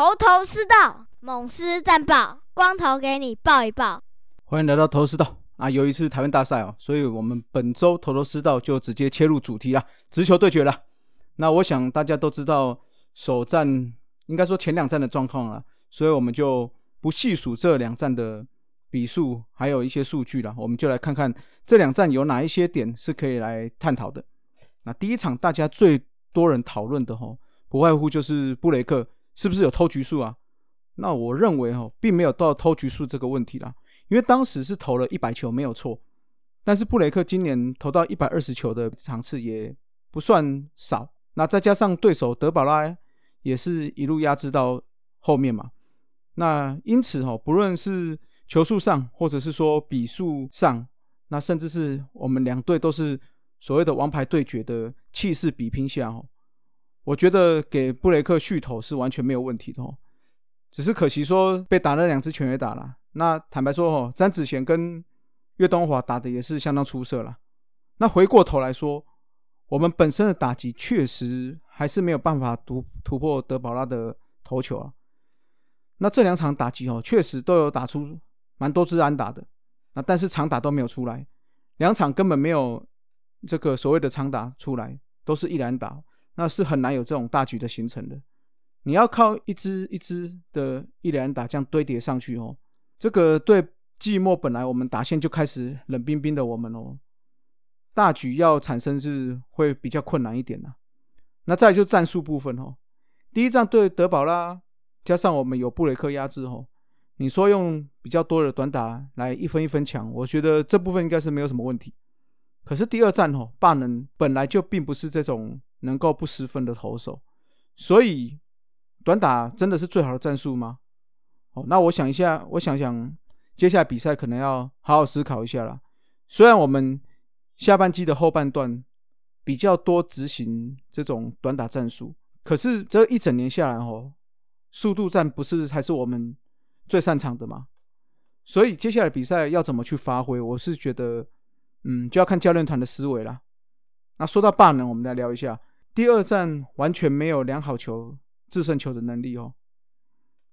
头头是道，猛狮战报，光头给你报一报。欢迎来到头头是道啊！有一次台湾大赛哦，所以我们本周头头是道就直接切入主题啦，直球对决了。那我想大家都知道首战，应该说前两战的状况了，所以我们就不细数这两战的比数，还有一些数据了。我们就来看看这两战有哪一些点是可以来探讨的。那第一场大家最多人讨论的吼，不外乎就是布雷克是不是有偷局数啊？那我认为哦，并没有到偷局数这个问题啦。因为当时是投了一百球没有错，但是布雷克今年投到一百二十球的场次也不算少，那再加上对手德保拉也是一路压制到后面嘛，那因此哈，不论是球数上或者是说比数上，那甚至是我们两队都是所谓的王牌对决的气势比拼下哦，我觉得给布雷克续投是完全没有问题的哦，只是可惜说被打了两只全垒打了。那坦白说哦，詹子贤跟岳东华打的也是相当出色了。那回过头来说，我们本身的打击确实还是没有办法突突破德保拉的头球啊。那这两场打击哦，确实都有打出蛮多支安打的，那但是长打都没有出来，两场根本没有这个所谓的长打出来，都是一篮打，那是很难有这种大局的形成的。你要靠一支一支的一篮打这样堆叠上去哦。这个对寂寞本来我们打线就开始冷冰冰的我们哦，大局要产生是会比较困难一点呐。那再就战术部分哦，第一仗对德保拉，加上我们有布雷克压制哦，你说用比较多的短打来一分一分抢，我觉得这部分应该是没有什么问题。可是第二战哦，霸能本来就并不是这种能够不失分的投手，所以短打真的是最好的战术吗？哦，那我想一下，我想想，接下来比赛可能要好好思考一下了。虽然我们下半季的后半段比较多执行这种短打战术，可是这一整年下来，哦，速度战不是还是我们最擅长的吗？所以接下来比赛要怎么去发挥，我是觉得，嗯，就要看教练团的思维了。那说到霸能，我们来聊一下，第二战完全没有良好球制胜球的能力哦。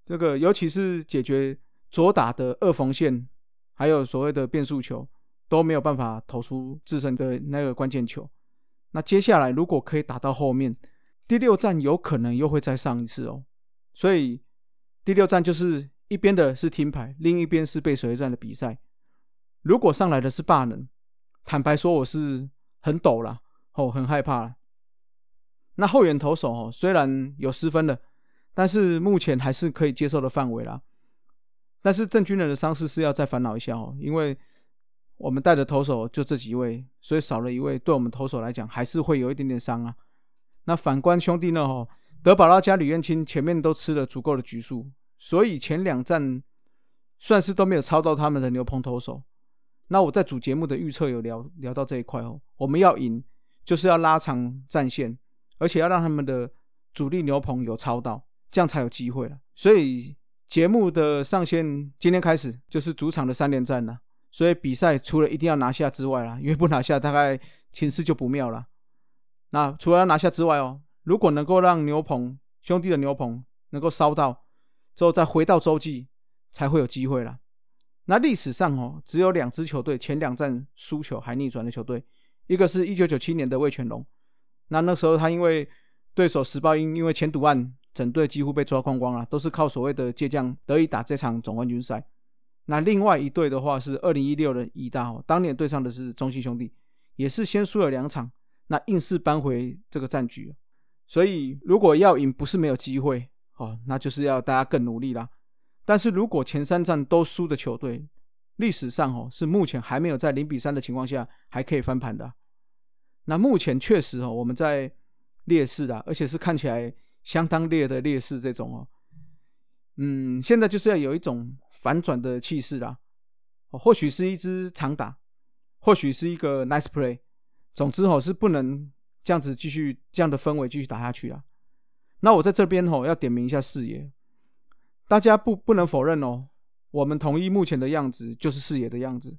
这个尤其是解决左打的二缝线，还有所谓的变速球都没有办法投出自身的那个关键球。那接下来如果可以打到后面，第六战有可能又会再上一次哦。所以第六战就是一边的是听牌，另一边是背水一战的比赛。如果上来的是霸能，坦白说我是很抖了哦，很害怕了。那后援投手哦，虽然有失分了。但是目前还是可以接受的范围啦。但是郑军人的伤势是要再烦恼一下哦，因为我们带的投手就这几位，所以少了一位，对我们投手来讲还是会有一点点伤啊。那反观兄弟呢？哦，德保拉加吕彦青前面都吃了足够的局数，所以前两战算是都没有超到他们的牛棚投手。那我在主节目的预测有聊聊到这一块哦，我们要赢就是要拉长战线，而且要让他们的主力牛棚有超到。这样才有机会了。所以节目的上线今天开始就是主场的三连战了。所以比赛除了一定要拿下之外啦，因为不拿下大概情势就不妙了。那除了要拿下之外哦，如果能够让牛棚兄弟的牛棚能够烧到之后再回到洲际，才会有机会了。那历史上哦，只有两支球队前两战输球还逆转的球队，一个是一九九七年的魏全龙。那那时候他因为对手石报英因为前赌案。整队几乎被抓光光了，都是靠所谓的借将得以打这场总冠军赛。那另外一队的话是二零一六的义大，当年对上的是中信兄弟，也是先输了两场，那硬是扳回这个战局。所以如果要赢，不是没有机会哦，那就是要大家更努力啦。但是如果前三战都输的球队，历史上哦是目前还没有在零比三的情况下还可以翻盘的。那目前确实哦我们在劣势的，而且是看起来。相当劣的劣势，这种哦，嗯，现在就是要有一种反转的气势啦。或许是一支长打，或许是一个 nice play，总之哦，是不能这样子继续这样的氛围继续打下去啊。那我在这边哦，要点名一下视野，大家不不能否认哦，我们同意目前的样子就是视野的样子，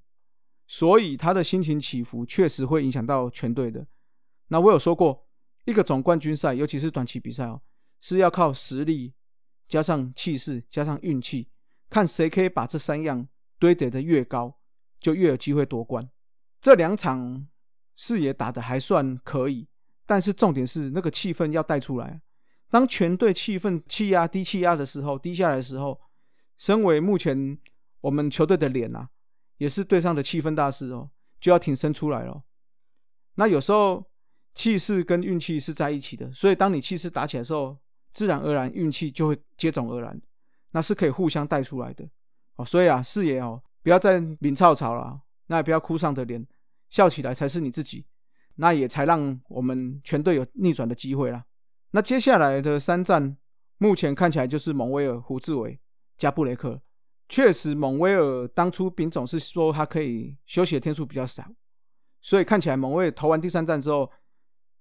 所以他的心情起伏确实会影响到全队的。那我有说过，一个总冠军赛，尤其是短期比赛哦。是要靠实力加上气势，加上运气，看谁可以把这三样堆叠的越高，就越有机会夺冠。这两场视野打的还算可以，但是重点是那个气氛要带出来。当全队气氛气压低气压的时候，低下来的时候，身为目前我们球队的脸啊，也是队上的气氛大师哦，就要挺身出来了。那有时候气势跟运气是在一起的，所以当你气势打起来的时候，自然而然运气就会接踵而来，那是可以互相带出来的哦。所以啊，视野哦，不要再抿草草了，那也不要哭丧着脸，笑起来才是你自己，那也才让我们全队有逆转的机会啦。那接下来的三战，目前看起来就是蒙威尔、胡志伟加布雷克。确实，蒙威尔当初丙总是说他可以休息的天数比较少，所以看起来蒙威尔投完第三战之后，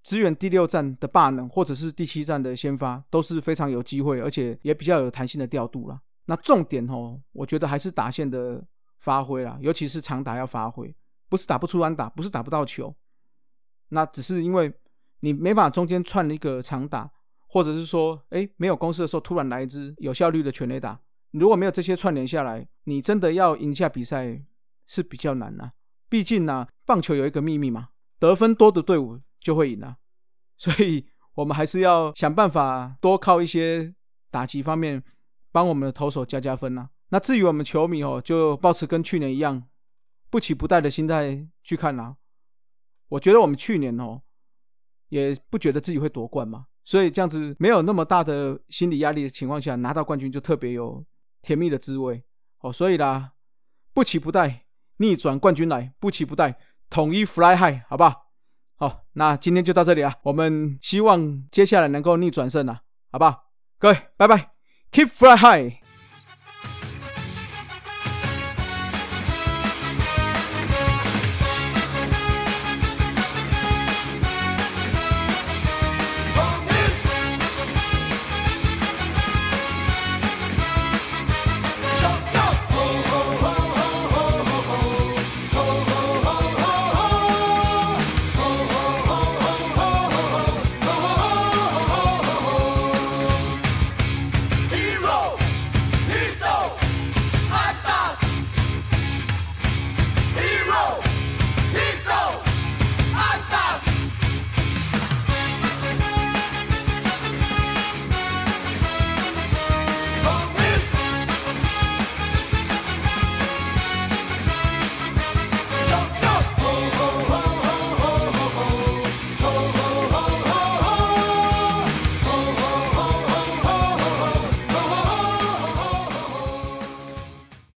支援第六战的霸能或者是第七战的先发都是非常有机会，而且也比较有弹性的调度了。那重点哦，我觉得还是打线的发挥啦，尤其是长打要发挥，不是打不出安打，不是打不到球，那只是因为。你没法中间串一个长打，或者是说，哎，没有公司的时候突然来一支有效率的全垒打。如果没有这些串联下来，你真的要赢下比赛是比较难呐。毕竟呢，棒球有一个秘密嘛，得分多的队伍就会赢啊。所以我们还是要想办法多靠一些打击方面帮我们的投手加加分呐。那至于我们球迷哦，就保持跟去年一样不期不待的心态去看啦。我觉得我们去年哦。也不觉得自己会夺冠嘛，所以这样子没有那么大的心理压力的情况下，拿到冠军就特别有甜蜜的滋味哦。所以啦，不期不待，逆转冠军来，不期不待，统一 fly high，好不好？好，那今天就到这里啊，我们希望接下来能够逆转胜啊，好不好？各位，拜拜，keep fly high。